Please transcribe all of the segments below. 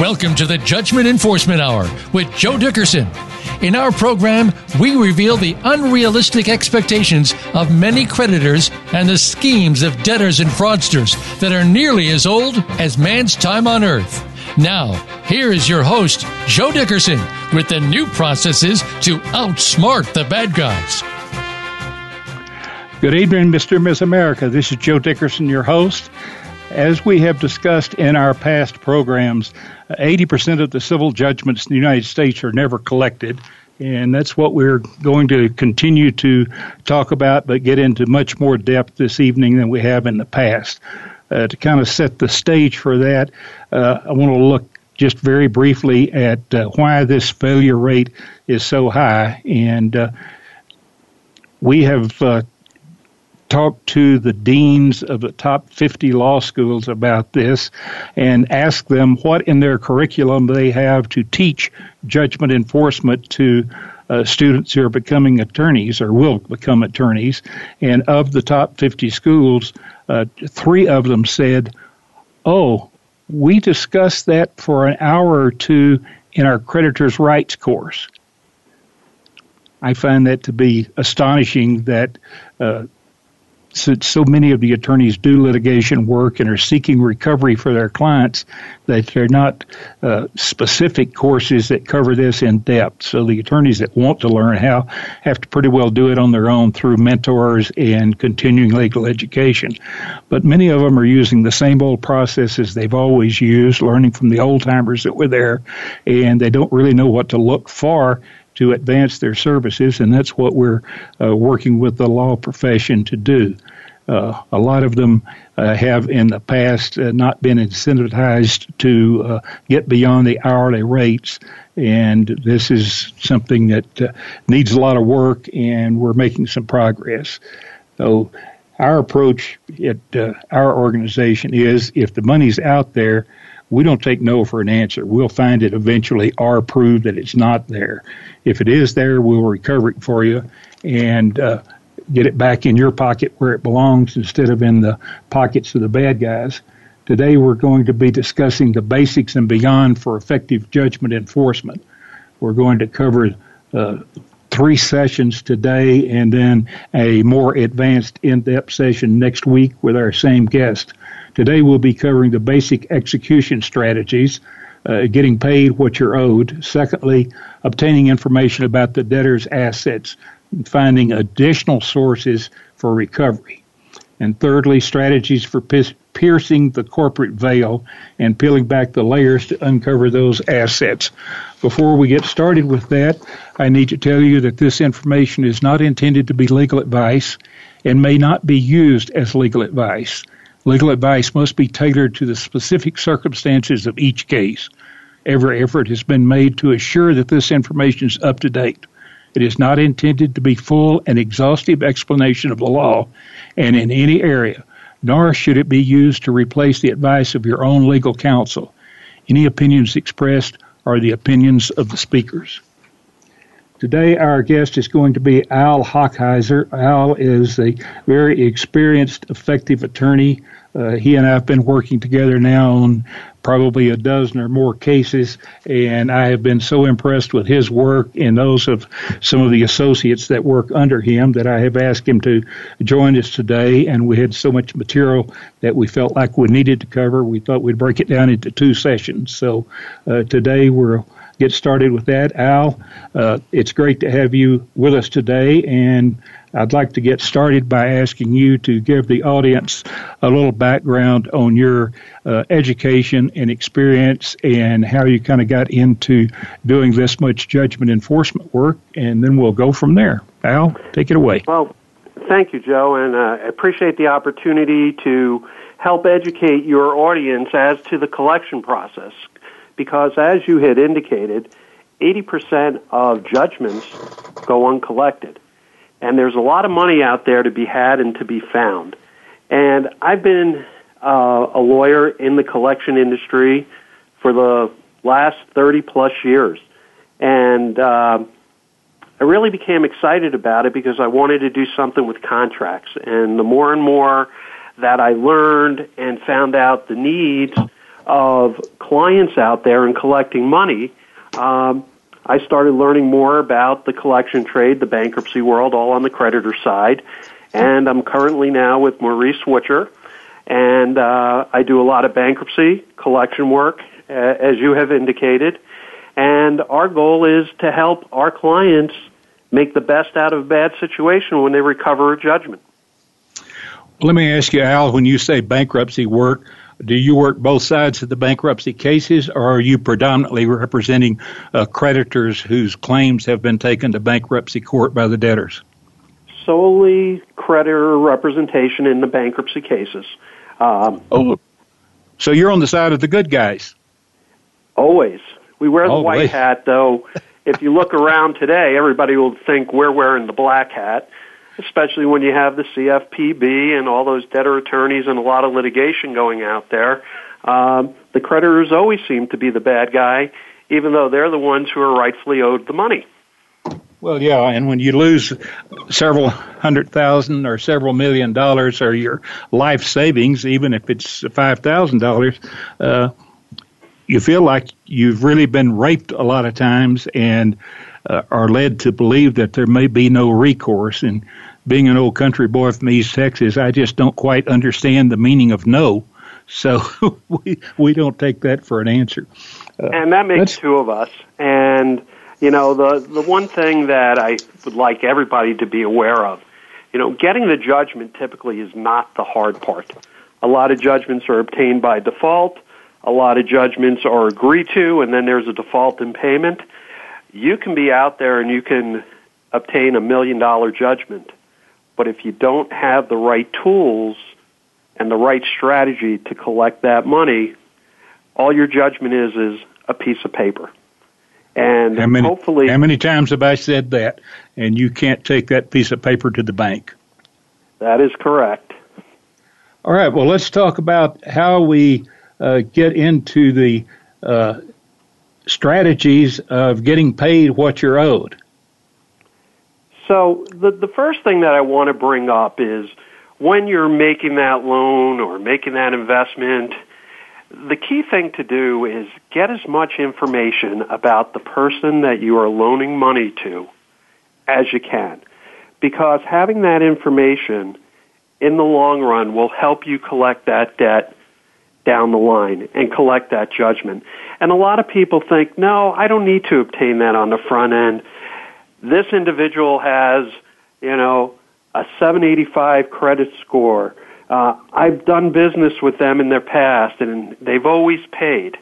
Welcome to the Judgment Enforcement Hour with Joe Dickerson. In our program, we reveal the unrealistic expectations of many creditors and the schemes of debtors and fraudsters that are nearly as old as man's time on earth. Now, here is your host, Joe Dickerson, with the new processes to outsmart the bad guys. Good evening, Mr. and Miss America. This is Joe Dickerson, your host. As we have discussed in our past programs, 80% of the civil judgments in the United States are never collected. And that's what we're going to continue to talk about, but get into much more depth this evening than we have in the past. Uh, to kind of set the stage for that, uh, I want to look just very briefly at uh, why this failure rate is so high. And uh, we have talked to the deans of the top 50 law schools about this and asked them what in their curriculum they have to teach judgment enforcement to uh, students who are becoming attorneys or will become attorneys. And of the top 50 schools, uh, three of them said, Oh, we discussed that for an hour or two in our creditors' rights course. I find that to be astonishing that uh, so, so many of the attorneys do litigation work and are seeking recovery for their clients that they're not uh, specific courses that cover this in depth. So the attorneys that want to learn how have to pretty well do it on their own through mentors and continuing legal education. But many of them are using the same old processes they've always used, learning from the old timers that were there, and they don't really know what to look for to advance their services, and that's what we're uh, working with the law profession to do. Uh, a lot of them uh, have in the past uh, not been incentivized to uh, get beyond the hourly rates, and this is something that uh, needs a lot of work, and we're making some progress. So, our approach at our organization is if the money's out there, we don't take no for an answer. We'll find it eventually or prove that it's not there. If it is there, we'll recover it for you and uh, get it back in your pocket where it belongs instead of in the pockets of the bad guys. Today, we're going to be discussing the basics and beyond for effective judgment enforcement. We're going to cover uh, three sessions today and then a more advanced in-depth session next week with our same guest. Today we'll be covering the basic execution strategies, uh, getting paid what you're owed. Secondly, obtaining information about the debtor's assets, finding additional sources for recovery. And thirdly, strategies for piercing the corporate veil and peeling back the layers to uncover those assets. Before we get started with that, I need to tell you that this information is not intended to be legal advice and may not be used as legal advice. Legal advice must be tailored to the specific circumstances of each case. Every effort has been made to assure that this information is up to date. It is not intended to be full and exhaustive explanation of the law and in any area, nor should it be used to replace the advice of your own legal counsel. Any opinions expressed are the opinions of the speakers. Today, our guest is going to be Al Hochheiser. Al is a very experienced, effective attorney. Uh, he and I have been working together now on probably a dozen or more cases, and I have been so impressed with his work and those of some of the associates that work under him that I have asked him to join us today. And we had so much material that we felt like we needed to cover. We thought we'd break it down into two sessions. So uh, today we're get started with that. Al, uh, it's great to have you with us today, and I'd like to get started by asking you to give the audience a little background on your uh, education and experience and how you kind of got into doing this much judgment enforcement work, and then we'll go from there. Al, take it away. Well, thank you, Joe, and uh, I appreciate the opportunity to help educate your audience as to the collection process because as you had indicated, 80% of judgments go uncollected. And there's a lot of money out there to be had and to be found. And I've been uh, a lawyer in the collection industry for the last 30 plus years. And uh, I really became excited about it because I wanted to do something with contracts. And the more and more that I learned and found out the needs of clients out there and collecting money, um, I started learning more about the collection trade, the bankruptcy world, all on the creditor side. And I'm currently now with Maurice Wutscher, and uh, I do a lot of bankruptcy collection work, as you have indicated. And our goal is to help our clients make the best out of a bad situation when they recover a judgment. Let me ask you, Al, when you say bankruptcy work, do you work both sides of the bankruptcy cases, or are you predominantly representing uh, creditors whose claims have been taken to bankruptcy court by the debtors? Solely creditor representation in the bankruptcy cases. Um, oh, so you're on the side of the good guys. Always. We wear the Always. white hat, though. if you look around today, everybody will think we're wearing the black hat especially when you have the CFPB and all those debtor attorneys and a lot of litigation going out there. Um, the creditors always seem to be the bad guy, even though they're the ones who are rightfully owed the money. Well, yeah, and when you lose several hundred thousand or several million dollars or your life savings, even if it's five thousand uh, dollars, you feel like you've really been raped a lot of times and uh, are led to believe that there may be no recourse. And being an old country boy from East Texas, I just don't quite understand the meaning of no. So we we don't take that for an answer. Uh, and that makes two of us. And you know, the the one thing that I would like everybody to be aware of, you know, getting the judgment typically is not the hard part. A lot of judgments are obtained by default. A lot of judgments are agreed to, and then there's a default in payment. You can be out there and you can obtain a million dollar judgment but if you don't have the right tools and the right strategy to collect that money, all your judgment is is a piece of paper. And how many, hopefully, how many times have I said that? And you can't take that piece of paper to the bank. That is correct. All right. Well, let's talk about how we uh, get into the uh, strategies of getting paid what you're owed. So the the first thing that I want to bring up is when you're making that loan or making that investment, the key thing to do is get as much information about the person that you are loaning money to as you can. Because having that information in the long run will help you collect that debt down the line and collect that judgment. And a lot of people think, no, I don't need to obtain that on the front end this individual has, you know, a 785 credit score. Uh, I've done business with them in their past and they've always paid.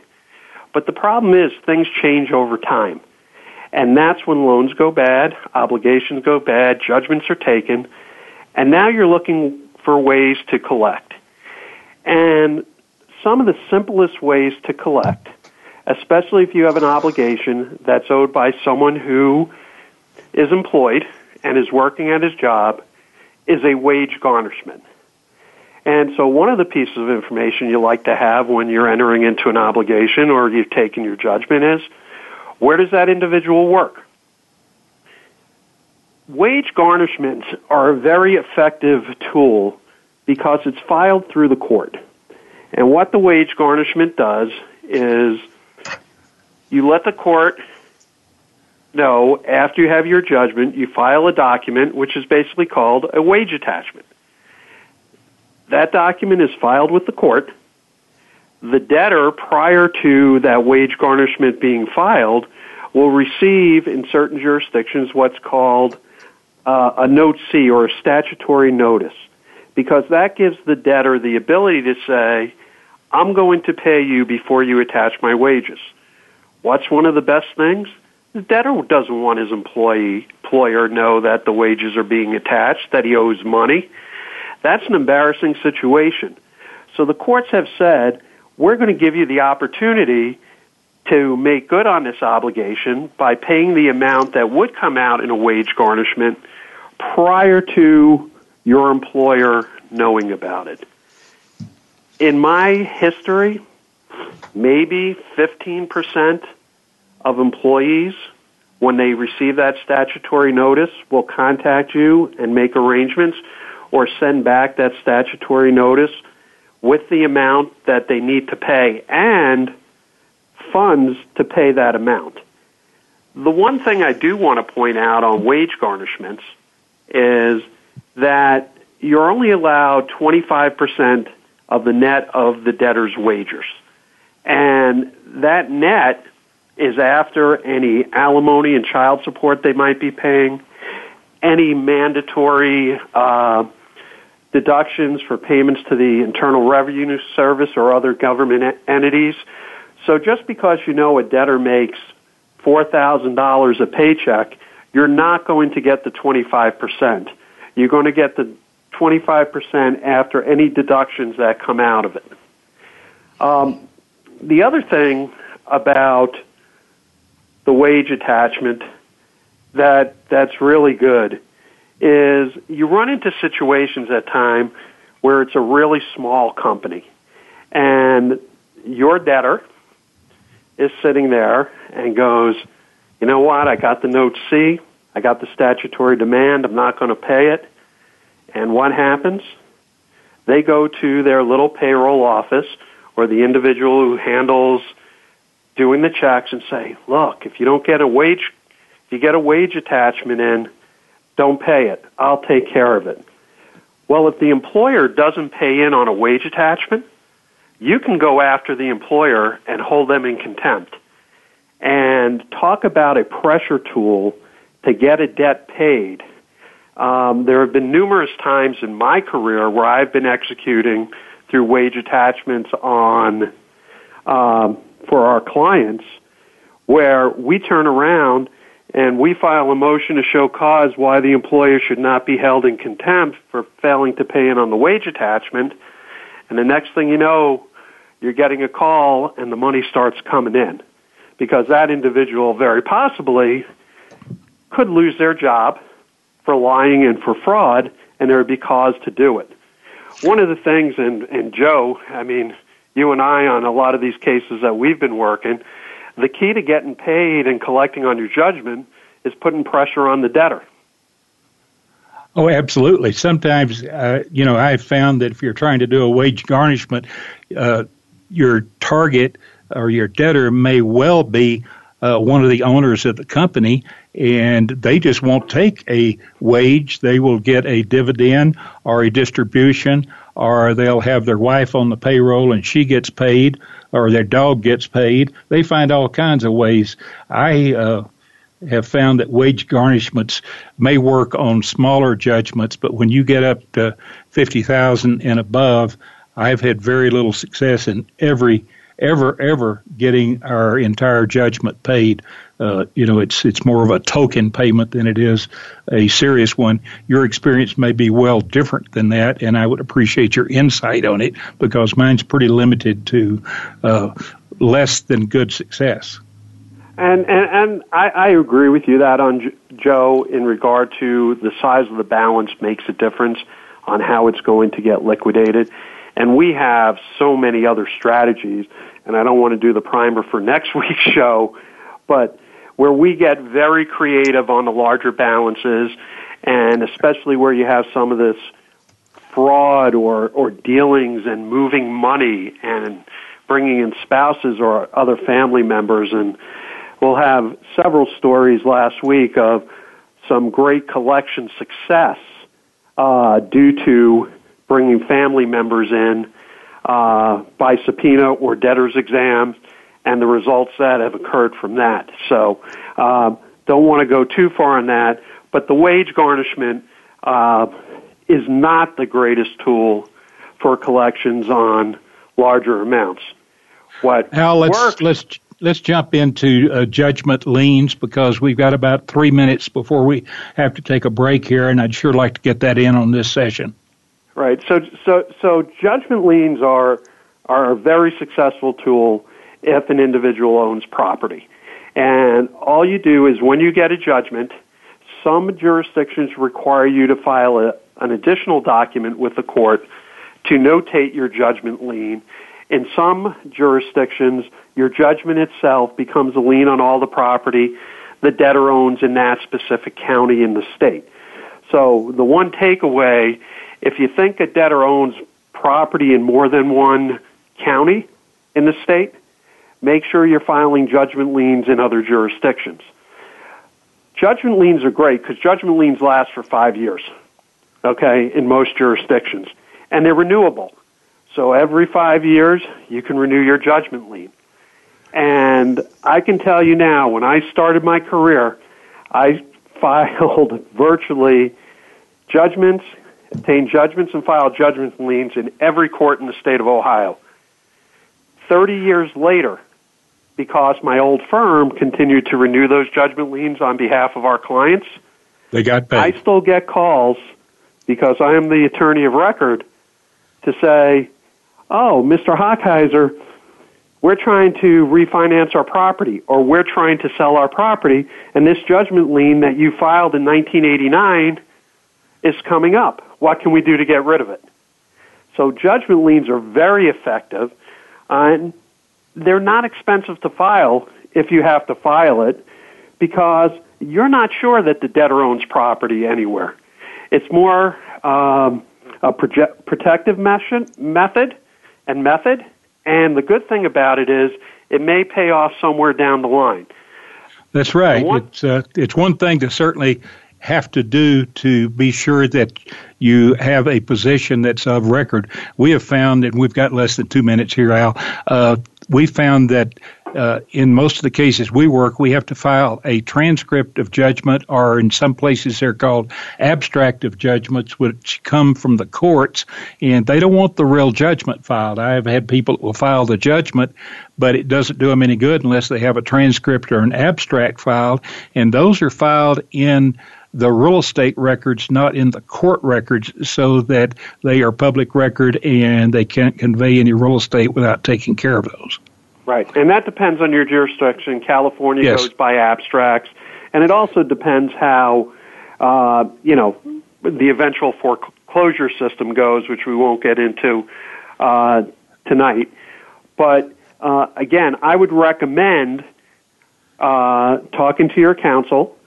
But the problem is things change over time. And that's when loans go bad, obligations go bad, judgments are taken, and now you're looking for ways to collect. And some of the simplest ways to collect, especially if you have an obligation that's owed by someone who is employed and is working at his job is a wage garnishment. And so one of the pieces of information you like to have when you're entering into an obligation or you've taken your judgment is where does that individual work? Wage garnishments are a very effective tool because it's filed through the court. And what the wage garnishment does is you let the court no, after you have your judgment, you file a document which is basically called a wage attachment. That document is filed with the court. The debtor, prior to that wage garnishment being filed, will receive in certain jurisdictions what's called uh, a note C or a statutory notice because that gives the debtor the ability to say, I'm going to pay you before you attach my wages. What's one of the best things? The debtor doesn't want his employee employer know that the wages are being attached, that he owes money. That's an embarrassing situation. So the courts have said, we're going to give you the opportunity to make good on this obligation by paying the amount that would come out in a wage garnishment prior to your employer knowing about it. In my history, maybe 15% of employees, when they receive that statutory notice, will contact you and make arrangements or send back that statutory notice with the amount that they need to pay and funds to pay that amount. The one thing I do want to point out on wage garnishments is that you're only allowed 25% of the net of the debtor's wages. And that net is after any alimony and child support they might be paying, any mandatory uh, deductions for payments to the Internal Revenue Service or other government entities. So just because you know a debtor makes $4,000 a paycheck, you're not going to get the 25%. You're going to get the 25% after any deductions that come out of it. Um, the other thing about the wage attachment that that's really good is you run into situations at time where it's a really small company and your debtor is sitting there and goes, you know what, I got the note C, I got the statutory demand, I'm not going to pay it. And what happens? They go to their little payroll office or the individual who handles doing the checks and say, look, if you don't get a wage, if you get a wage attachment in, don't pay it. I'll take care of it. Well, if the employer doesn't pay in on a wage attachment, you can go after the employer and hold them in contempt. And talk about a pressure tool to get a debt paid um, there have been numerous times in my career where I've been executing through wage attachments on um, for our clients, where we turn around and we file a motion to show cause why the employer should not be held in contempt for failing to pay in on the wage attachment. And the next thing you know, you're getting a call and the money starts coming in because that individual very possibly could lose their job for lying and for fraud, and there would be cause to do it. One of the things, and, and Joe, I mean, you and I on a lot of these cases that we've been working, the key to getting paid and collecting on your judgment is putting pressure on the debtor. Oh, absolutely. Sometimes, uh, you know, I've found that if you're trying to do a wage garnishment, uh, your target or your debtor may well be uh, one of the owners of the company, and they just won't take a wage. They will get a dividend or a distribution, or they'll have their wife on the payroll and she gets paid, or their dog gets paid. They find all kinds of ways. I uh, have found that wage garnishments may work on smaller judgments, but when you get up to fifty thousand and above, I've had very little success in every ever ever getting our entire judgment paid. Uh, you know, it's it's more of a token payment than it is a serious one. Your experience may be well different than that, and I would appreciate your insight on it because mine's pretty limited to uh, less than good success. And and, and I, I agree with you that on Joe in regard to the size of the balance makes a difference on how it's going to get liquidated. And we have so many other strategies, and I don't want to do the primer for next week's show, but where we get very creative on the larger balances, and especially where you have some of this fraud or, or dealings and moving money and bringing in spouses or other family members. And we'll have several stories last week of some great collection success uh, due to bringing family members in uh, by subpoena or debtor's exam and the results that have occurred from that. So um, don't want to go too far on that, but the wage garnishment uh, is not the greatest tool for collections on larger amounts. What Al, let's works, let's let's jump into uh, judgment liens because we've got about three minutes before we have to take a break here, and I'd sure like to get that in on this session. Right. So, so, so judgment liens are are a very successful tool if an individual owns property. And all you do is when you get a judgment, some jurisdictions require you to file a, an additional document with the court to notate your judgment lien. In some jurisdictions, your judgment itself becomes a lien on all the property the debtor owns in that specific county in the state. So the one takeaway if you think a debtor owns property in more than one county in the state, make sure you're filing judgment liens in other jurisdictions. Judgment liens are great because judgment liens last for five years, okay, in most jurisdictions. And they're renewable. So every five years, you can renew your judgment lien. And I can tell you now, when I started my career, I filed virtually judgments, obtained judgments, and filed judgment liens in every court in the state of Ohio. 30 years later, because my old firm continued to renew those judgment liens on behalf of our clients, they got paid. I still get calls because I am the attorney of record to say, "Oh, Mr. Hochheiser, we're trying to refinance our property or we're trying to sell our property and this judgment lien that you filed in 1989 is coming up. What can we do to get rid of it?" So judgment liens are very effective and they're not expensive to file if you have to file it because you're not sure that the debtor owns property anywhere. It's more um, a proje- protective method and method, and the good thing about it is it may pay off somewhere down the line. That's right. One, it's uh, it's one thing to certainly have to do to be sure that you have a position that's of record. We have found, and we've got less than two minutes here, Al. Uh, we found that uh, in most of the cases we work, we have to file a transcript of judgment, or in some places they're called abstract of judgments, which come from the courts, and they don't want the real judgment filed. I have had people that will file the judgment, but it doesn't do them any good unless they have a transcript or an abstract filed, and those are filed in the real estate records, not in the court records, so that they are public record and they can't convey any real estate without taking care of those. Right, and that depends on your jurisdiction. California yes. goes by abstracts, and it also depends how, uh, you know, the eventual foreclosure system goes, which we won't get into uh, tonight. But uh, again, I would recommend uh, talking to your counsel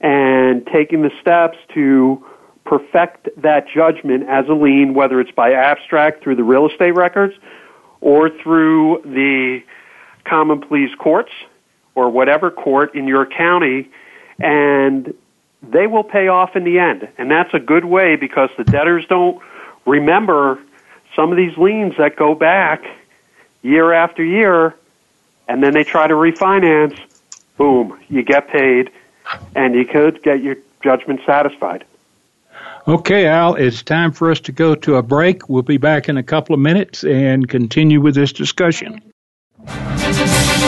and taking the steps to perfect that judgment as a lien, whether it's by abstract through the real estate records or through the common pleas courts or whatever court in your county, and they will pay off in the end. And that's a good way because the debtors don't remember some of these liens that go back year after year, and then they try to refinance. Boom, you get paid and you could get your judgment satisfied. Okay, Al, it's time for us to go to a break. We'll be back in a couple of minutes and continue with this discussion.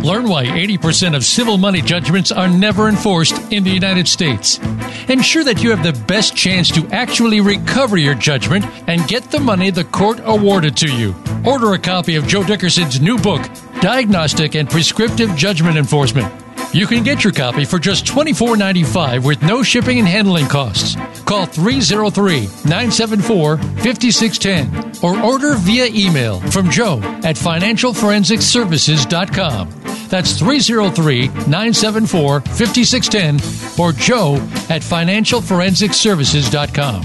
Learn why 80% of civil money judgments are never enforced in the United States. Ensure that you have the best chance to actually recover your judgment and get the money the court awarded to you. Order a copy of Joe Dickerson's new book, Diagnostic and Prescriptive Judgment Enforcement. You can get your copy for just $24.95 with no shipping and handling costs. Call 303 974 5610 or order via email from Joe at financialforensicservices.com. That's 303 974 5610 or Joe at financialforensicservices.com.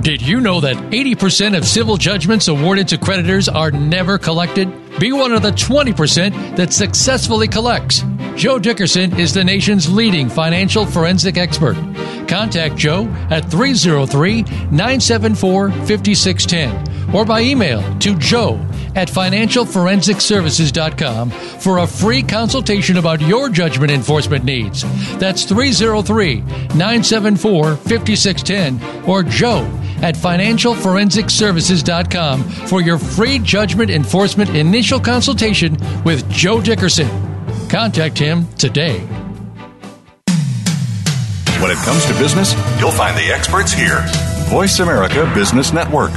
Did you know that 80% of civil judgments awarded to creditors are never collected? Be one of the 20% that successfully collects. Joe Dickerson is the nation's leading financial forensic expert. Contact Joe at 303 974 5610 or by email to joe at financialforensicservices.com for a free consultation about your judgment enforcement needs. That's 303 974 5610 or joe at financialforensicservices.com for your free judgment enforcement initial consultation with Joe Dickerson. Contact him today. When it comes to business, you'll find the experts here. Voice America Business Network.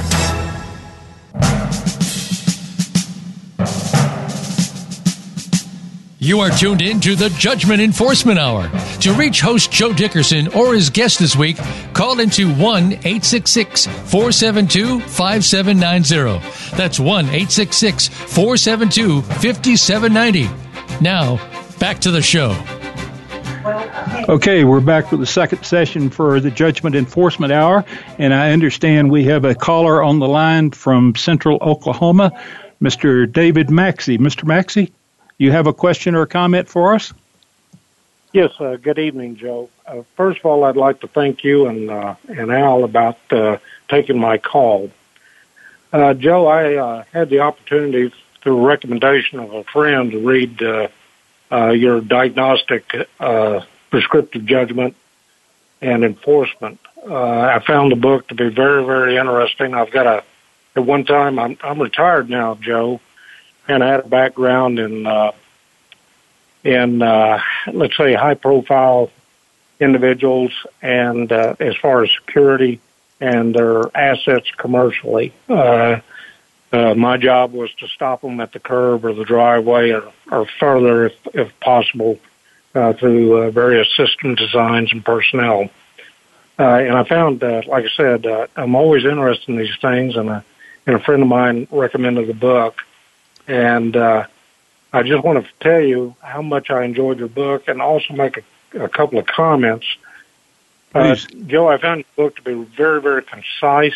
You are tuned in to the Judgment Enforcement Hour. To reach host Joe Dickerson or his guest this week, call into 1 866 472 5790. That's 1 866 472 5790. Now, back to the show. Okay, we're back for the second session for the Judgment Enforcement Hour, and I understand we have a caller on the line from Central Oklahoma, Mr. David Maxey. Mr. Maxey, you have a question or a comment for us? Yes, uh, good evening, Joe. Uh, first of all, I'd like to thank you and uh, and Al about uh, taking my call. Uh, Joe, I uh, had the opportunity through a recommendation of a friend to read your diagnostic prescriptive judgment and enforcement. I found the book to be very, very interesting. I've got a at one time I'm I'm retired now, Joe, and I had a background in uh, in uh, let's say high profile individuals and uh, as far as security and their assets commercially. Uh, uh, my job was to stop them at the curb or the driveway or, or further if, if possible uh, through uh, various system designs and personnel. Uh, and I found, uh, like I said, uh, I'm always interested in these things, and a, and a friend of mine recommended the book. And uh, I just want to tell you how much I enjoyed your book and also make a, a couple of comments. Uh, Joe, I found your book to be very, very concise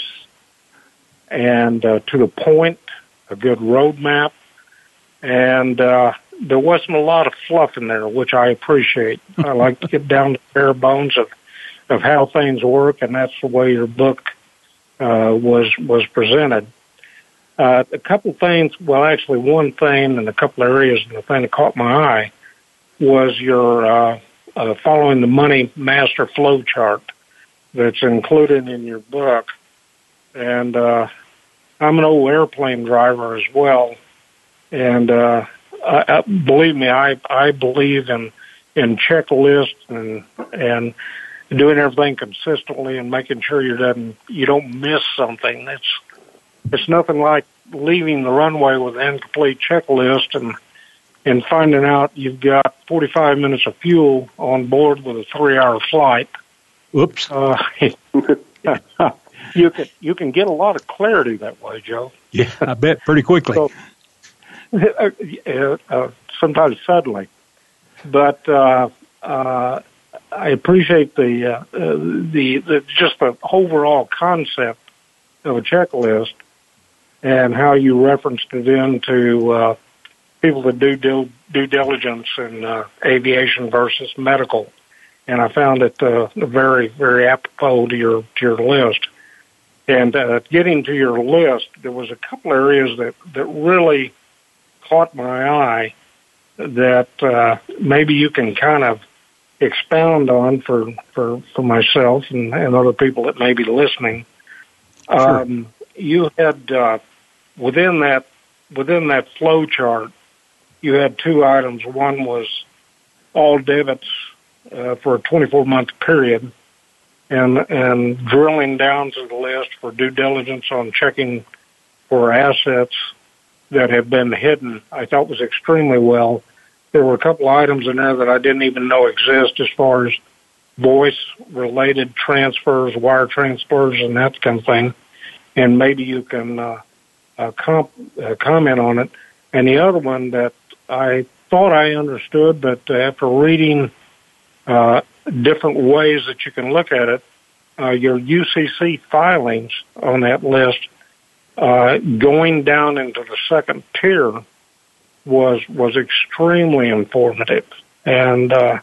and uh, to the point, a good roadmap, and uh, there wasn't a lot of fluff in there, which I appreciate. I like to get down to bare bones of of how things work, and that's the way your book uh, was was presented. Uh, a couple things, well, actually one thing and a couple areas, and the thing that caught my eye was your uh, uh, following the money master flow chart that's included in your book. And uh, I'm an old airplane driver as well, and uh, I, I, believe me, I I believe in in checklists and and doing everything consistently and making sure you doesn't you don't miss something. It's it's nothing like leaving the runway with an incomplete checklist and and finding out you've got 45 minutes of fuel on board with a three-hour flight. Oops. Uh, you can you can get a lot of clarity that way, Joe. Yeah, I bet pretty quickly. so, uh, uh, sometimes suddenly, but uh, uh, I appreciate the, uh, the the just the overall concept of a checklist and how you referenced it into uh, people that do due, due diligence in uh, aviation versus medical. And I found it uh, very, very apropos to your to your list. And uh, getting to your list, there was a couple areas that that really caught my eye that uh, maybe you can kind of expound on for for for myself and, and other people that may be listening. Sure. Um, you had uh, within that within that flow chart, you had two items. One was all debits uh, for a 24 month period, and and drilling down to the list for due diligence on checking for assets that have been hidden. I thought was extremely well. There were a couple items in there that I didn't even know exist as far as voice related transfers, wire transfers, and that kind of thing. And maybe you can uh, uh, comp, uh, comment on it. And the other one that I thought I understood, but after reading uh, different ways that you can look at it, uh, your UCC filings on that list, uh, going down into the second tier, was was extremely informative. And uh,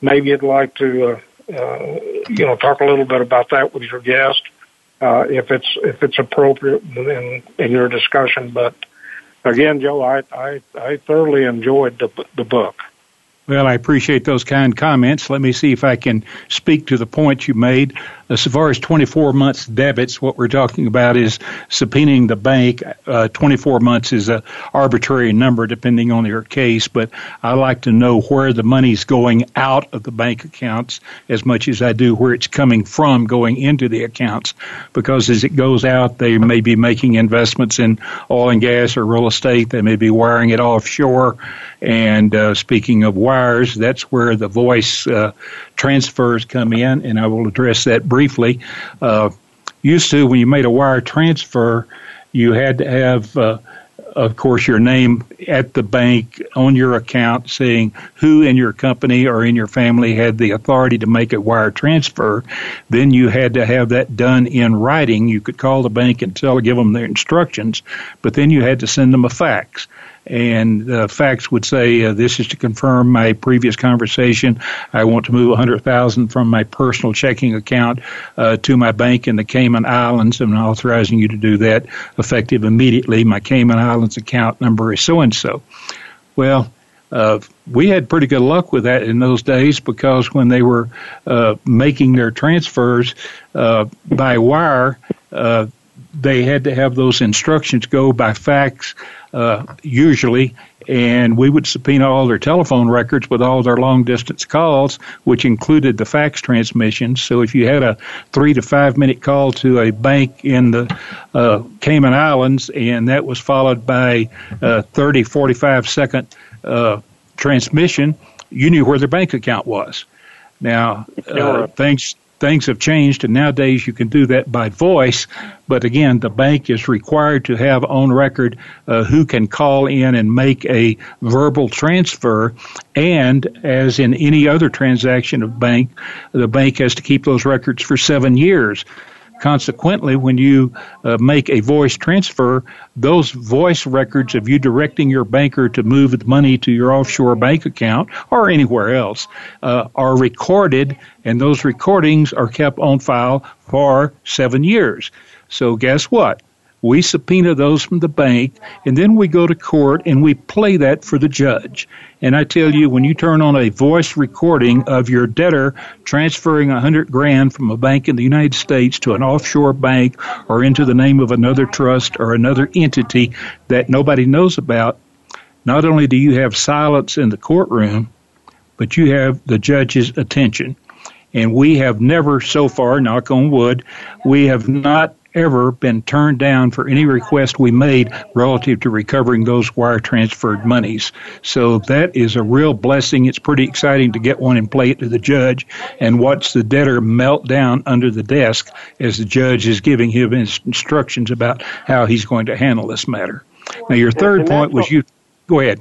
maybe you'd like to, uh, uh, you know, talk a little bit about that with your guest uh, if it's if it's appropriate in in your discussion. But again, Joe, I I, I thoroughly enjoyed the the book. Well, I appreciate those kind comments. Let me see if I can speak to the points you made. As far as 24 months debits, what we're talking about is subpoenaing the bank. Uh, 24 months is a arbitrary number depending on your case, but I like to know where the money's going out of the bank accounts as much as I do where it's coming from going into the accounts, because as it goes out, they may be making investments in oil and gas or real estate. They may be wiring it offshore. And uh, speaking of wires, that's where the voice uh, transfers come in, and I will address that briefly. Uh, used to, when you made a wire transfer, you had to have uh, of course, your name at the bank on your account saying who in your company or in your family had the authority to make a wire transfer. Then you had to have that done in writing. You could call the bank and tell, give them their instructions, but then you had to send them a fax and the fax would say, uh, "This is to confirm my previous conversation. I want to move hundred thousand from my personal checking account uh, to my bank in the Cayman Islands. I'm authorizing you to do that effective immediately. My Cayman Islands account number is so and so." Well, uh, we had pretty good luck with that in those days because when they were uh, making their transfers uh, by wire, uh, they had to have those instructions go by fax uh, usually, and we would subpoena all their telephone records with all their long distance calls, which included the fax transmissions. So if you had a three to five minute call to a bank in the uh, Cayman Islands, and that was followed by a 30, 45 second uh, transmission, you knew where their bank account was. Now, uh, things things have changed and nowadays you can do that by voice. But again the bank is required to have on record uh, who can call in and make a verbal transfer. And as in any other transaction of bank the bank has to keep those records for 7 years Consequently, when you uh, make a voice transfer, those voice records of you directing your banker to move the money to your offshore bank account or anywhere else uh, are recorded, and those recordings are kept on file for seven years. So, guess what? We subpoena those from the bank, and then we go to court and we play that for the judge. And I tell you, when you turn on a voice recording of your debtor transferring a hundred grand from a bank in the United States to an offshore bank or into the name of another trust or another entity that nobody knows about, not only do you have silence in the courtroom, but you have the judge's attention. And we have never so far, knock on wood, we have not ever been turned down for any request we made relative to recovering those wire transferred monies. So that is a real blessing. It's pretty exciting to get one and play it to the judge and watch the debtor melt down under the desk as the judge is giving him instructions about how he's going to handle this matter. Now, your third point was you. Go ahead.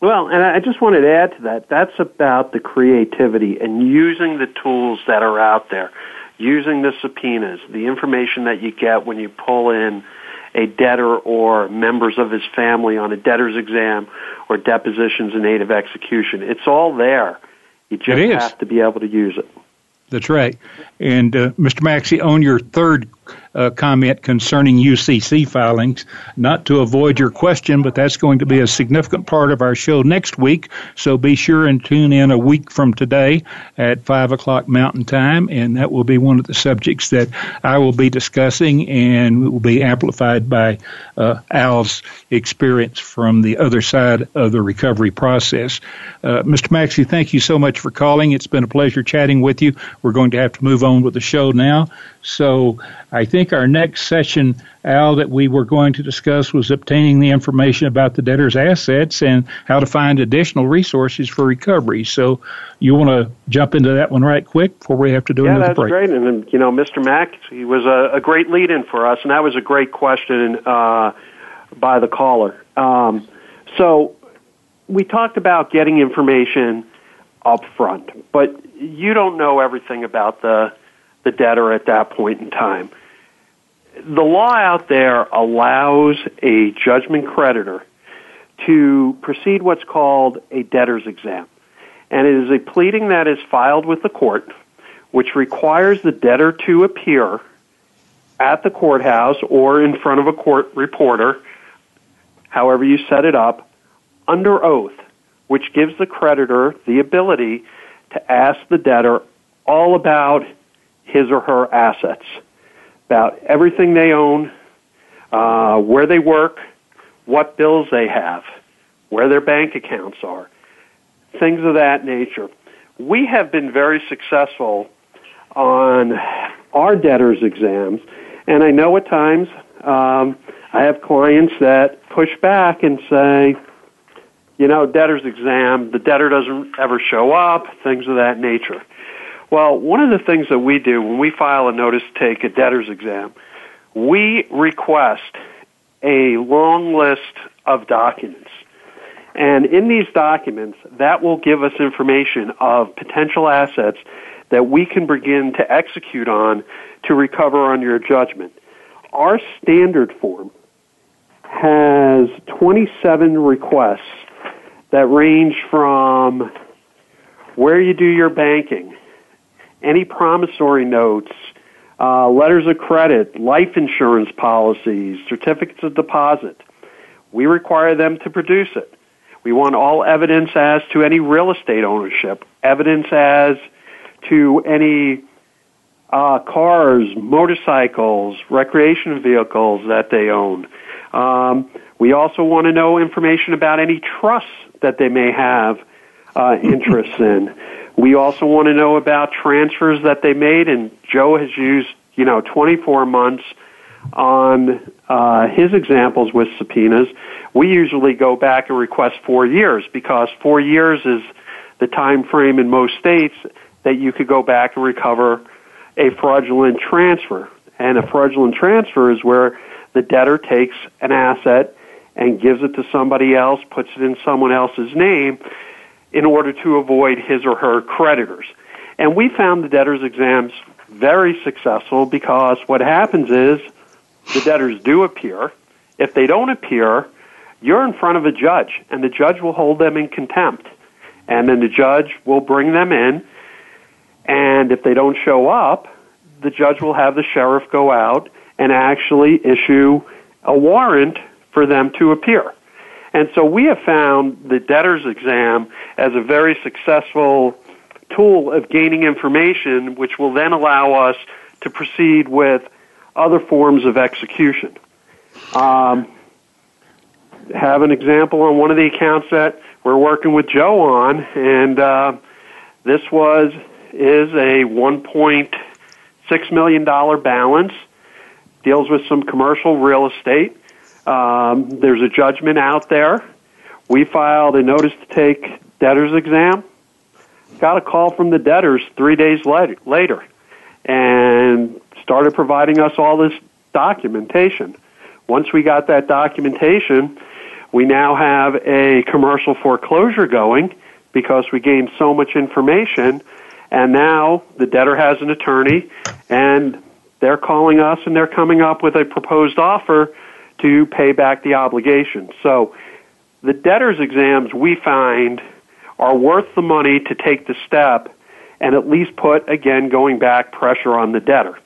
Well, and I just wanted to add to that. That's about the creativity and using the tools that are out there using the subpoenas, the information that you get when you pull in a debtor or members of his family on a debtor's exam or depositions in aid of execution. It's all there. You just have to be able to use it. That's right. And uh, Mr. Maxey, on your third uh, comment concerning UCC filings. Not to avoid your question, but that's going to be a significant part of our show next week. So be sure and tune in a week from today at 5 o'clock Mountain Time, and that will be one of the subjects that I will be discussing and will be amplified by uh, Al's experience from the other side of the recovery process. Uh, Mr. Maxey, thank you so much for calling. It's been a pleasure chatting with you. We're going to have to move on with the show now. So I think our next session, Al, that we were going to discuss was obtaining the information about the debtor's assets and how to find additional resources for recovery. So you want to jump into that one right quick before we have to do yeah, another break? Yeah, that's great. And, you know, Mr. Mack, he was a, a great lead-in for us, and that was a great question uh, by the caller. Um, so we talked about getting information up front, but you don't know everything about the the debtor at that point in time. The law out there allows a judgment creditor to proceed what's called a debtor's exam. And it is a pleading that is filed with the court, which requires the debtor to appear at the courthouse or in front of a court reporter, however you set it up, under oath, which gives the creditor the ability to ask the debtor all about his or her assets, about everything they own, uh, where they work, what bills they have, where their bank accounts are, things of that nature. We have been very successful on our debtors exams, and I know at times um, I have clients that push back and say, you know, debtor's exam, the debtor doesn't ever show up, things of that nature. Well, one of the things that we do when we file a notice to take a debtor's exam, we request a long list of documents. And in these documents, that will give us information of potential assets that we can begin to execute on to recover on your judgment. Our standard form has 27 requests that range from where you do your banking, any promissory notes, uh, letters of credit, life insurance policies, certificates of deposit. We require them to produce it. We want all evidence as to any real estate ownership, evidence as to any uh, cars, motorcycles, recreation vehicles that they own. Um, we also want to know information about any trusts that they may have uh, interests in. We also want to know about transfers that they made, and Joe has used, you know, 24 months on uh, his examples with subpoenas. We usually go back and request four years because four years is the time frame in most states that you could go back and recover a fraudulent transfer. And a fraudulent transfer is where the debtor takes an asset and gives it to somebody else, puts it in someone else's name in order to avoid his or her creditors. And we found the debtor's exams very successful because what happens is the debtors do appear. If they don't appear, you're in front of a judge, and the judge will hold them in contempt. And then the judge will bring them in, and if they don't show up, the judge will have the sheriff go out and actually issue a warrant for them to appear. And so we have found the debtor's exam as a very successful tool of gaining information, which will then allow us to proceed with other forms of execution. Um, have an example on one of the accounts that we're working with Joe on, and uh, this was is a 1.6 million dollar balance. Deals with some commercial real estate. Um, there's a judgment out there. We filed a notice to take debtor's exam. Got a call from the debtors three days later, and started providing us all this documentation. Once we got that documentation, we now have a commercial foreclosure going because we gained so much information and now the debtor has an attorney and they're calling us and they're coming up with a proposed offer to pay back the obligation. So the debtor's exams we find are worth the money to take the step and at least put, again, going back pressure on the debtor.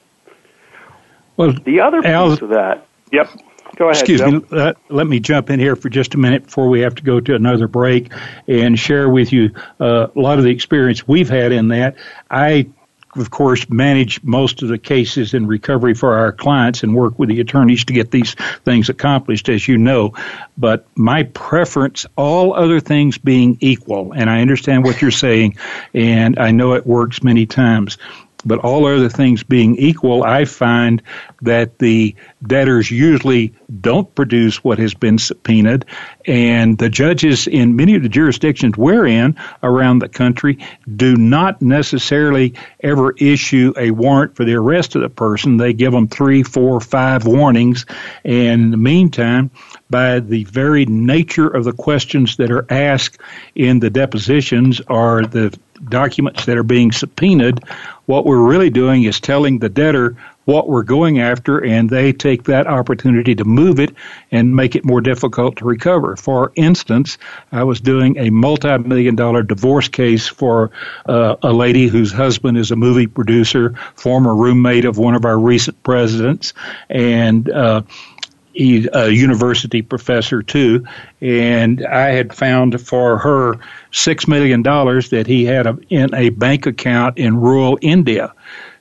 Well, the other piece Al, of that, yep. Go ahead. Excuse Joe. me. Uh, let me jump in here for just a minute before we have to go to another break and share with you uh, a lot of the experience we've had in that. I of course, manage most of the cases in recovery for our clients and work with the attorneys to get these things accomplished, as you know. But my preference, all other things being equal, and I understand what you're saying, and I know it works many times. But all other things being equal, I find that the debtors usually don't produce what has been subpoenaed, and the judges in many of the jurisdictions we're in around the country do not necessarily ever issue a warrant for the arrest of the person. They give them three, four, five warnings, and in the meantime, by the very nature of the questions that are asked in the depositions are the documents that are being subpoenaed, what we're really doing is telling the debtor what we're going after, and they take that opportunity to move it and make it more difficult to recover. For instance, I was doing a multi million dollar divorce case for uh, a lady whose husband is a movie producer, former roommate of one of our recent presidents, and uh, a university professor too, and I had found for her six million dollars that he had a, in a bank account in rural India.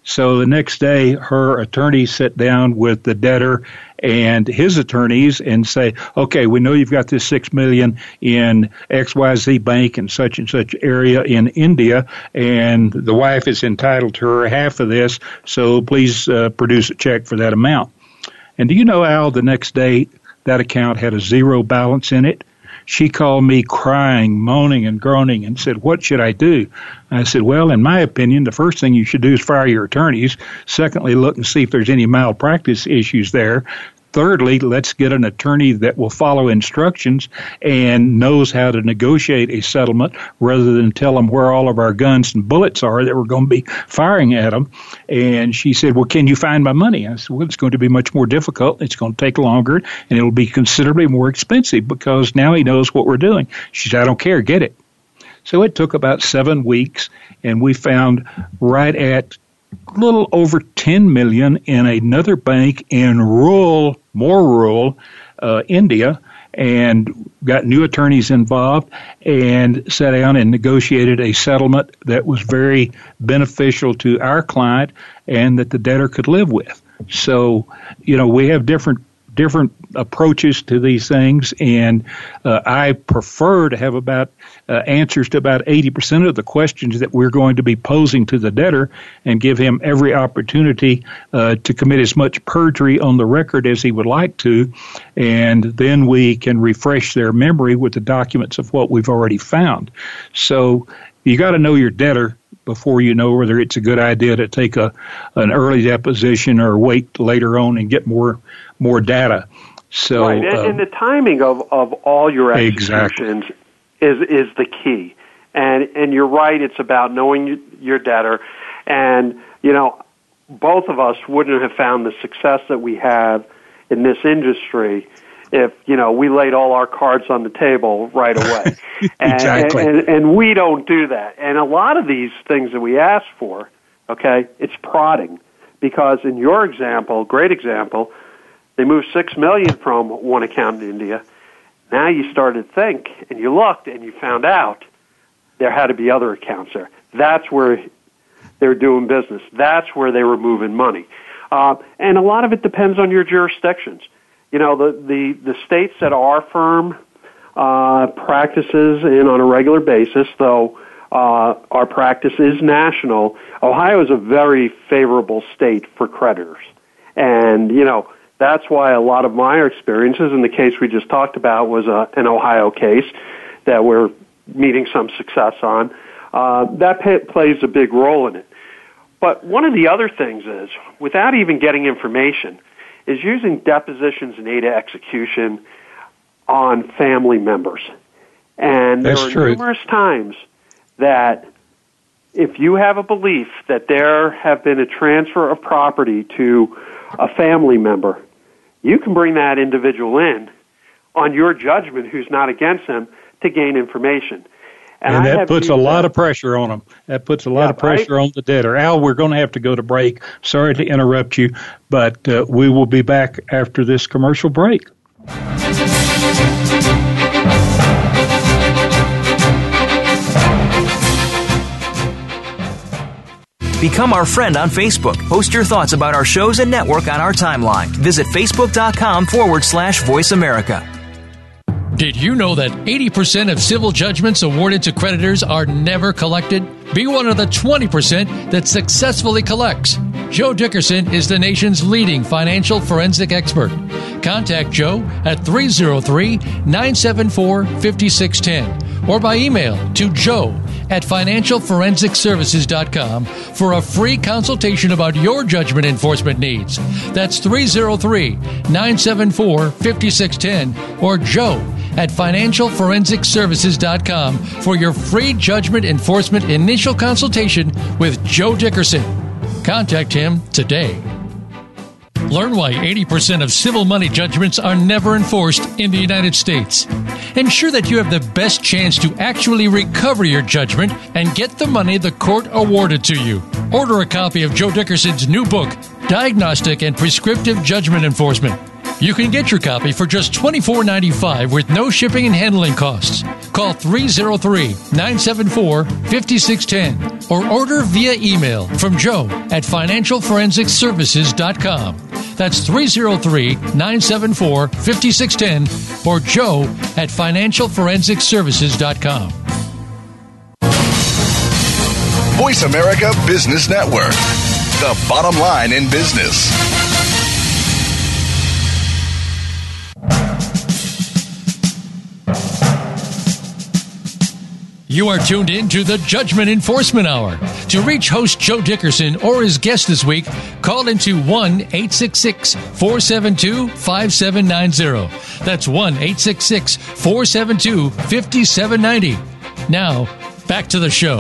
So the next day, her attorney sat down with the debtor and his attorneys and say, okay, we know you've got this six million in XYZ bank in such and such area in India, and the wife is entitled to her half of this, so please uh, produce a check for that amount. And do you know, Al, the next day that account had a zero balance in it? She called me crying, moaning, and groaning and said, What should I do? I said, Well, in my opinion, the first thing you should do is fire your attorneys. Secondly, look and see if there's any malpractice issues there. Thirdly, let's get an attorney that will follow instructions and knows how to negotiate a settlement rather than tell them where all of our guns and bullets are that we're going to be firing at them. And she said, Well, can you find my money? I said, Well, it's going to be much more difficult. It's going to take longer and it'll be considerably more expensive because now he knows what we're doing. She said, I don't care. Get it. So it took about seven weeks, and we found right at little over 10 million in another bank in rural, more rural uh, India and got new attorneys involved and sat down and negotiated a settlement that was very beneficial to our client and that the debtor could live with. So, you know, we have different different approaches to these things, and uh, I prefer to have about uh, answers to about 80% of the questions that we're going to be posing to the debtor and give him every opportunity uh, to commit as much perjury on the record as he would like to, and then we can refresh their memory with the documents of what we've already found. So you got to know your debtor before you know whether it's a good idea to take a an early deposition or wait later on and get more more data. So, right, and, uh, and the timing of of all your executions exactly. is is the key. And and you're right. It's about knowing your debtor, and you know, both of us wouldn't have found the success that we have in this industry if you know we laid all our cards on the table right away. exactly. And, and, and we don't do that. And a lot of these things that we ask for, okay, it's prodding because in your example, great example, they moved six million from one account in India. Now you started to think and you looked and you found out there had to be other accounts there. That's where they're doing business. That's where they were moving money. Uh, and a lot of it depends on your jurisdictions you know, the, the, the states that our firm uh, practices in on a regular basis, though uh, our practice is national, Ohio is a very favorable state for creditors. And, you know, that's why a lot of my experiences in the case we just talked about was a, an Ohio case that we're meeting some success on. Uh, that pay, plays a big role in it. But one of the other things is, without even getting information, is using depositions and aid of execution on family members. And That's there are true. numerous times that if you have a belief that there have been a transfer of property to a family member, you can bring that individual in on your judgment who's not against them to gain information. And, and that puts a lot that. of pressure on them. That puts a lot yeah, of pressure right? on the debtor. Al, we're going to have to go to break. Sorry to interrupt you, but uh, we will be back after this commercial break. Become our friend on Facebook. Post your thoughts about our shows and network on our timeline. Visit facebook.com forward slash voice America. Did you know that 80% of civil judgments awarded to creditors are never collected? Be one of the 20% that successfully collects. Joe Dickerson is the nation's leading financial forensic expert. Contact Joe at 303 974 5610 or by email to joe at financialforensicservices.com for a free consultation about your judgment enforcement needs. That's 303 974 5610 or joe at financialforensicservices.com for your free judgment enforcement initial consultation with Joe Dickerson. Contact him today. Learn why 80% of civil money judgments are never enforced in the United States. Ensure that you have the best chance to actually recover your judgment and get the money the court awarded to you. Order a copy of Joe Dickerson's new book, Diagnostic and Prescriptive Judgment Enforcement You can get your copy for just $24.95 with no shipping and handling costs. Call 303 974 5610 or order via email from Joe at financialforensicservices.com. That's 303 974 5610 or Joe at financialforensicservices.com. Voice America Business Network, the bottom line in business. You are tuned in to the Judgment Enforcement Hour. To reach host Joe Dickerson or his guest this week, call into 1 866 472 5790. That's 1 866 472 5790. Now, back to the show.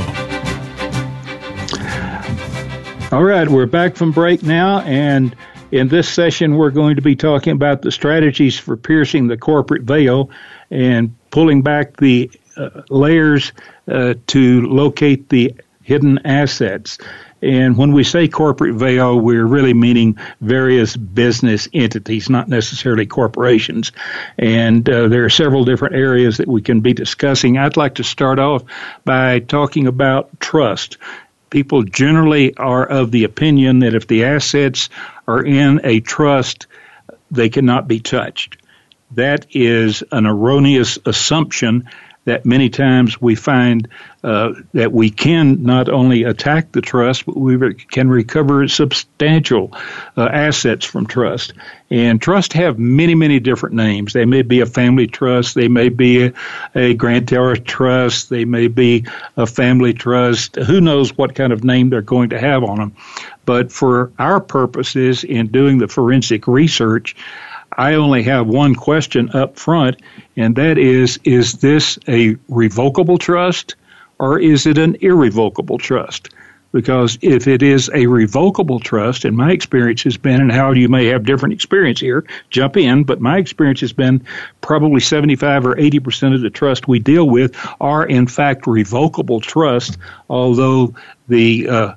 All right, we're back from break now, and in this session, we're going to be talking about the strategies for piercing the corporate veil and pulling back the layers uh, to locate the hidden assets. And when we say corporate veil, we're really meaning various business entities, not necessarily corporations. And uh, there are several different areas that we can be discussing. I'd like to start off by talking about trust. People generally are of the opinion that if the assets are in a trust, they cannot be touched. That is an erroneous assumption that many times we find uh, that we can not only attack the trust, but we re- can recover substantial uh, assets from trust. And trust have many, many different names. They may be a family trust, they may be a, a grantor trust, they may be a family trust. Who knows what kind of name they're going to have on them? But for our purposes in doing the forensic research, I only have one question up front, and that is is this a revocable trust or is it an irrevocable trust? Because if it is a revocable trust, and my experience has been, and how you may have different experience here, jump in, but my experience has been probably 75 or 80% of the trust we deal with are in fact revocable trust, although the uh,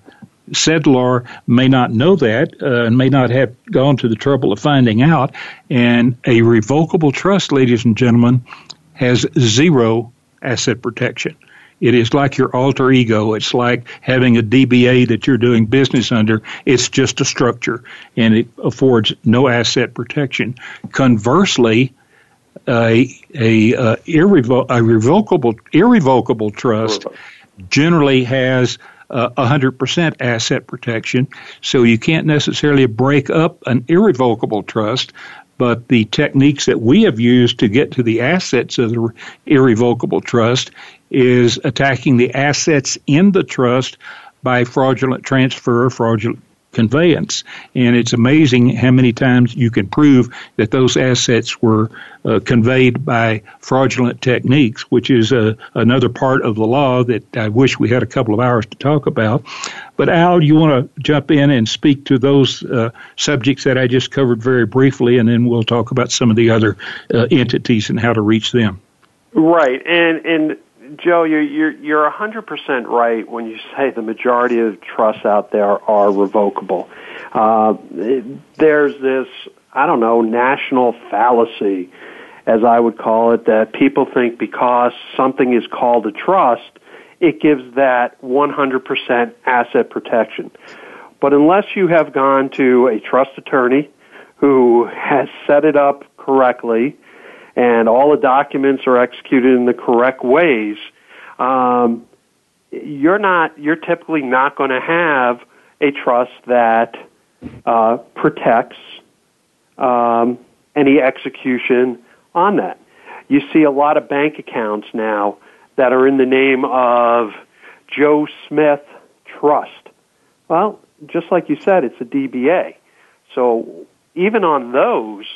settlor may not know that uh, and may not have gone to the trouble of finding out. And a revocable trust, ladies and gentlemen, has zero asset protection. It is like your alter ego. It's like having a DBA that you're doing business under. It's just a structure and it affords no asset protection. Conversely, a, a, uh, irrevo- a revocable, irrevocable trust generally has uh, 100% asset protection. So you can't necessarily break up an irrevocable trust, but the techniques that we have used to get to the assets of the irrevocable trust is attacking the assets in the trust by fraudulent transfer, fraudulent conveyance. And it's amazing how many times you can prove that those assets were uh, conveyed by fraudulent techniques, which is uh, another part of the law that I wish we had a couple of hours to talk about. But Al, you want to jump in and speak to those uh, subjects that I just covered very briefly, and then we'll talk about some of the other uh, entities and how to reach them. Right, and and Joe, you're you're you're hundred percent right when you say the majority of trusts out there are revocable. Uh, there's this I don't know national fallacy, as I would call it, that people think because something is called a trust, it gives that 100% asset protection. But unless you have gone to a trust attorney who has set it up correctly and all the documents are executed in the correct ways, um, you're not you're typically not going to have a trust that uh, protects um, any execution on that. You see a lot of bank accounts now that are in the name of Joe Smith Trust. Well, just like you said, it's a DBA. So even on those,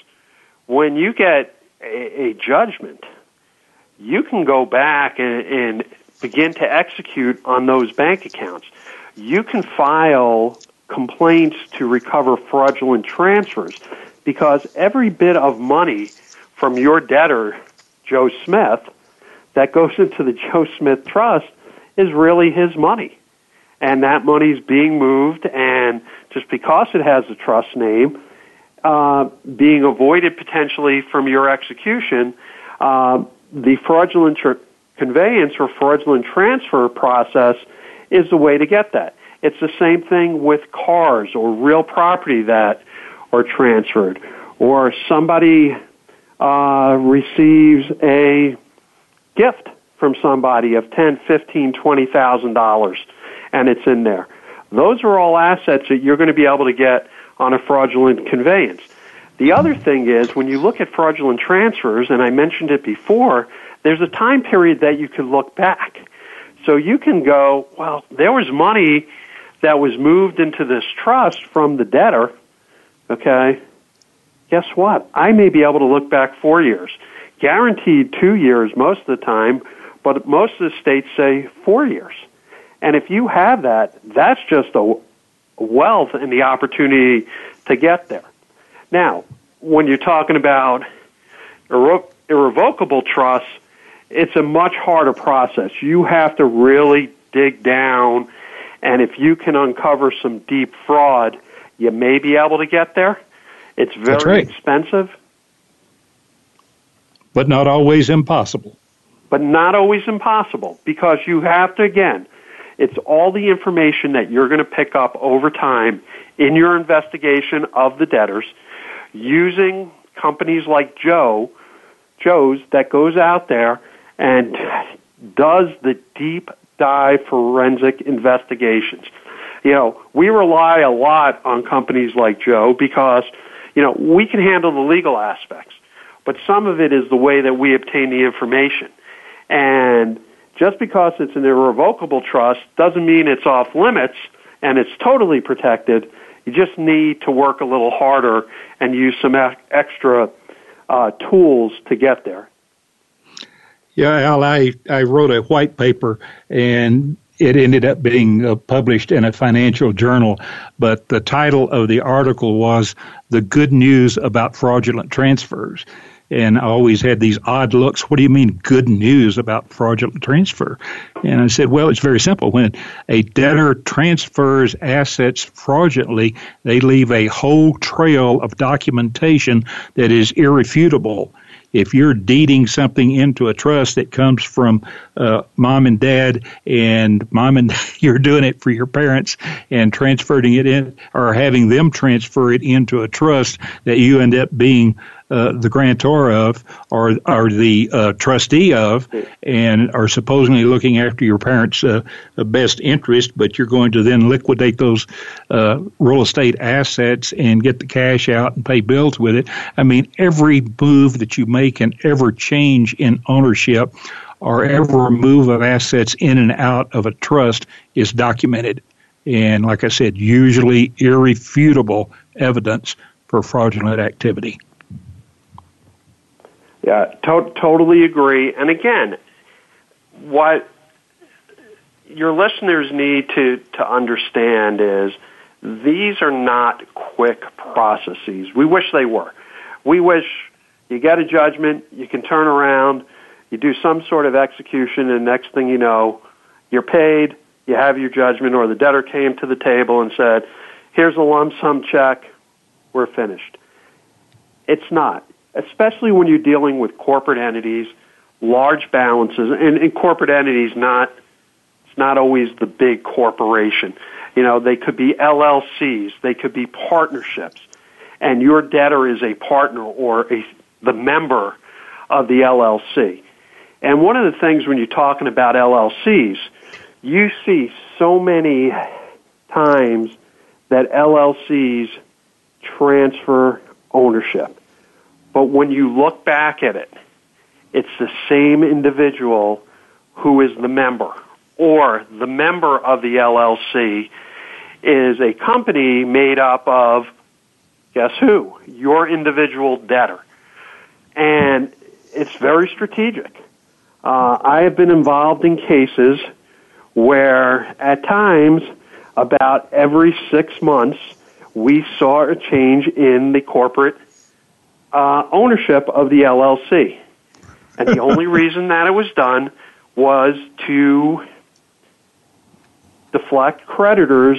when you get a, a judgment, you can go back and, and begin to execute on those bank accounts. You can file complaints to recover fraudulent transfers because every bit of money from your debtor, Joe Smith, that goes into the Joe Smith Trust is really his money. And that money is being moved, and just because it has a trust name, uh, being avoided potentially from your execution, uh, the fraudulent tr- conveyance or fraudulent transfer process is the way to get that. It's the same thing with cars or real property that are transferred, or somebody uh, receives a gift from somebody of ten, fifteen, twenty thousand dollars, and it's in there. Those are all assets that you're going to be able to get on a fraudulent conveyance. The other thing is when you look at fraudulent transfers, and I mentioned it before, there's a time period that you can look back. So you can go, well, there was money that was moved into this trust from the debtor, okay? Guess what? I may be able to look back four years. Guaranteed two years most of the time, but most of the states say four years. And if you have that, that's just a wealth and the opportunity to get there. Now, when you're talking about irre- irrevocable trusts, it's a much harder process. You have to really dig down, and if you can uncover some deep fraud, you may be able to get there. It's very right. expensive, but not always impossible. But not always impossible because you have to, again, it's all the information that you're going to pick up over time in your investigation of the debtors using companies like Joe, Joe's that goes out there and does the deep dive forensic investigations. You know, we rely a lot on companies like Joe because, you know, we can handle the legal aspects, but some of it is the way that we obtain the information. And just because it's an irrevocable trust doesn't mean it's off limits and it's totally protected. You just need to work a little harder and use some extra uh, tools to get there. Yeah, Al, I, I wrote a white paper and it ended up being uh, published in a financial journal, but the title of the article was The Good News About Fraudulent Transfers and I always had these odd looks. What do you mean good news about fraudulent transfer? And I said, well, it's very simple. When a debtor transfers assets fraudulently, they leave a whole trail of documentation that is irrefutable if you're deeding something into a trust that comes from uh, mom and dad and mom and you're doing it for your parents and transferring it in or having them transfer it into a trust that you end up being uh, the grantor of or, or the uh, trustee of and are supposedly looking after your parents' uh, best interest, but you're going to then liquidate those uh, real estate assets and get the cash out and pay bills with it. I mean, every move that you make and every change in ownership or every move of assets in and out of a trust is documented. And like I said, usually irrefutable evidence for fraudulent activity. Yeah, to- totally agree. And again, what your listeners need to, to understand is these are not quick processes. We wish they were. We wish you get a judgment, you can turn around, you do some sort of execution, and next thing you know, you're paid, you have your judgment, or the debtor came to the table and said, here's a lump sum check, we're finished. It's not especially when you're dealing with corporate entities, large balances, and, and corporate entities not it's not always the big corporation. You know, they could be LLCs, they could be partnerships, and your debtor is a partner or a the member of the LLC. And one of the things when you're talking about LLCs, you see so many times that LLCs transfer ownership. But when you look back at it, it's the same individual who is the member, or the member of the LLC is a company made up of, guess who? Your individual debtor. And it's very strategic. Uh, I have been involved in cases where at times, about every six months, we saw a change in the corporate uh, ownership of the LLC. And the only reason that it was done was to deflect creditors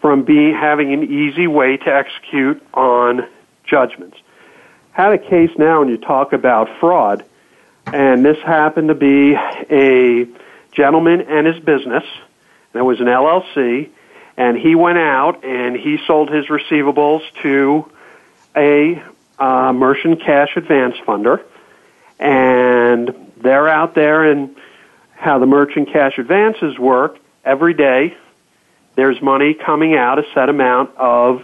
from being having an easy way to execute on judgments. Had a case now, and you talk about fraud, and this happened to be a gentleman and his business. And it was an LLC, and he went out and he sold his receivables to a uh, merchant cash advance funder, and they're out there and how the merchant cash advances work every day. There's money coming out, a set amount of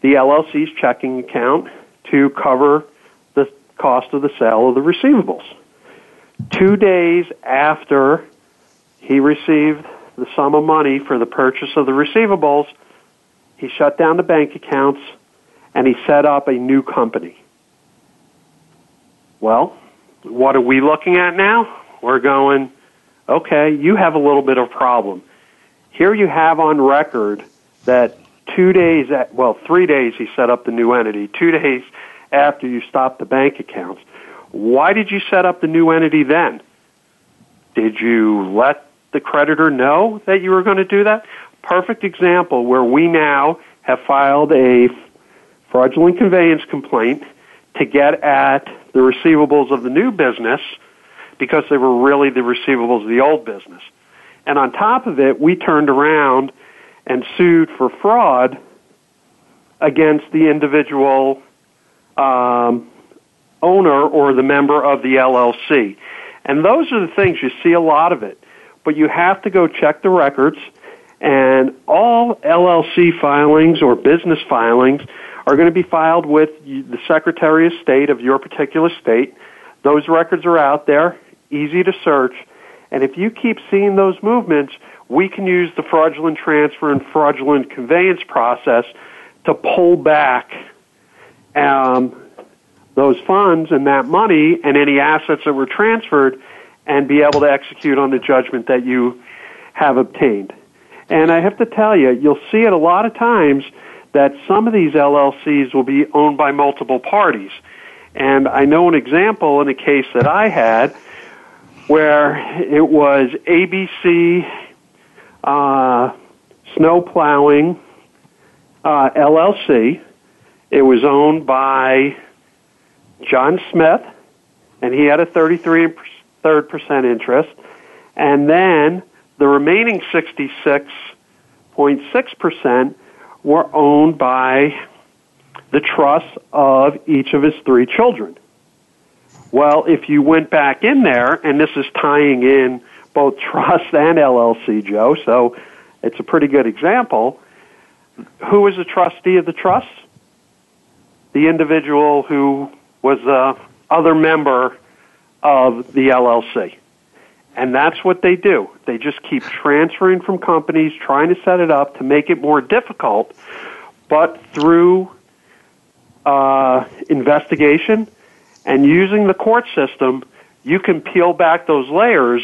the LLC's checking account to cover the cost of the sale of the receivables. Two days after he received the sum of money for the purchase of the receivables, he shut down the bank accounts and he set up a new company. Well, what are we looking at now? We're going, okay, you have a little bit of problem. Here you have on record that two days, at, well, three days he set up the new entity, two days after you stopped the bank accounts. Why did you set up the new entity then? Did you let the creditor know that you were going to do that? Perfect example where we now have filed a fraudulent conveyance complaint to get at the receivables of the new business because they were really the receivables of the old business. And on top of it, we turned around and sued for fraud against the individual um, owner or the member of the LLC. And those are the things you see a lot of it. But you have to go check the records, and all LLC filings or business filings are going to be filed with the Secretary of State of your particular state. Those records are out there, easy to search. And if you keep seeing those movements, we can use the fraudulent transfer and fraudulent conveyance process to pull back um, those funds and that money and any assets that were transferred and be able to execute on the judgment that you have obtained. And I have to tell you, you'll see it a lot of times that some of these LLCs will be owned by multiple parties. And I know an example in a case that I had where it was ABC uh, Snow Plowing uh, LLC. It was owned by John Smith, and he had a 33 third percent interest, and then the remaining 66.6 percent were owned by the trusts of each of his three children. Well, if you went back in there, and this is tying in both trust and LLC, Joe, so it's a pretty good example. Who was the trustee of the trust? The individual who was the other member of the LLC. And that's what they do. They just keep transferring from companies, trying to set it up to make it more difficult, but through uh, investigation and using the court system, you can peel back those layers,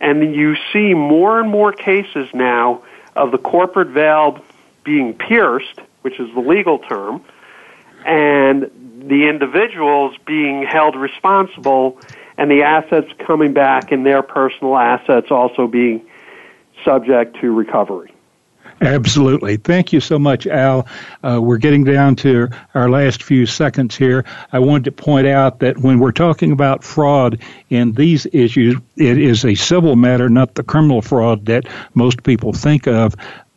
and you see more and more cases now of the corporate veil being pierced, which is the legal term, and the individuals being held responsible and the assets coming back and their personal assets also being subject to recovery. Absolutely. Thank you so much, Al. Uh, we're getting down to our last few seconds here. I wanted to point out that when we're talking about fraud in these issues, it is a civil matter, not the criminal fraud that most people think of.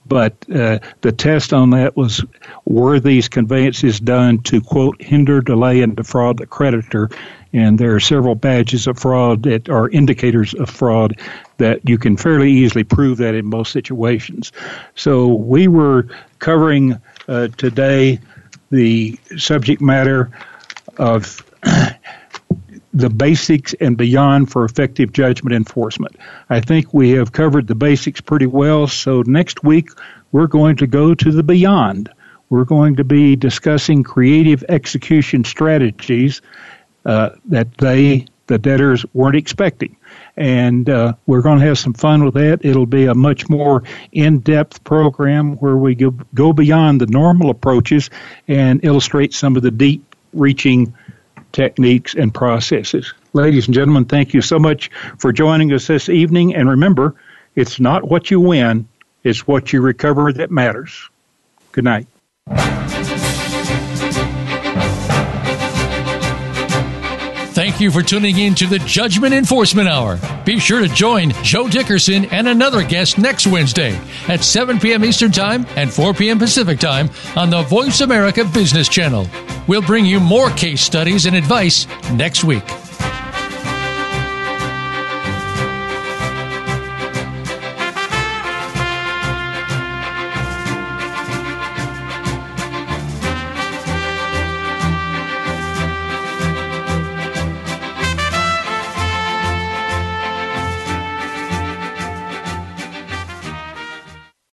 But uh, the test on that was were these conveyances done to, quote, hinder, delay, and defraud the creditor? And there are several badges of fraud that are indicators of fraud that you can fairly easily prove that in most situations. So we were covering uh, today the subject matter of the basics and beyond for effective judgment enforcement. I think we have covered the basics pretty well. So next week we're going to go to the beyond. We're going to be discussing creative execution strategies uh, that they, the debtors, weren't expecting. And uh, we're going to have some fun with that. It'll be a much more in-depth program where we go, go beyond the normal approaches and illustrate some of the deep-reaching techniques and processes. Ladies and gentlemen, thank you so much for joining us this evening. And remember, it's not what you win, it's what you recover that matters. Good night. Thank you for tuning in to the Judgment Enforcement Hour. Be sure to join Joe Dickerson and another guest next Wednesday at 7 p.m. Eastern Time and 4 p.m. Pacific Time on the Voice America Business Channel. We'll bring you more case studies and advice next week.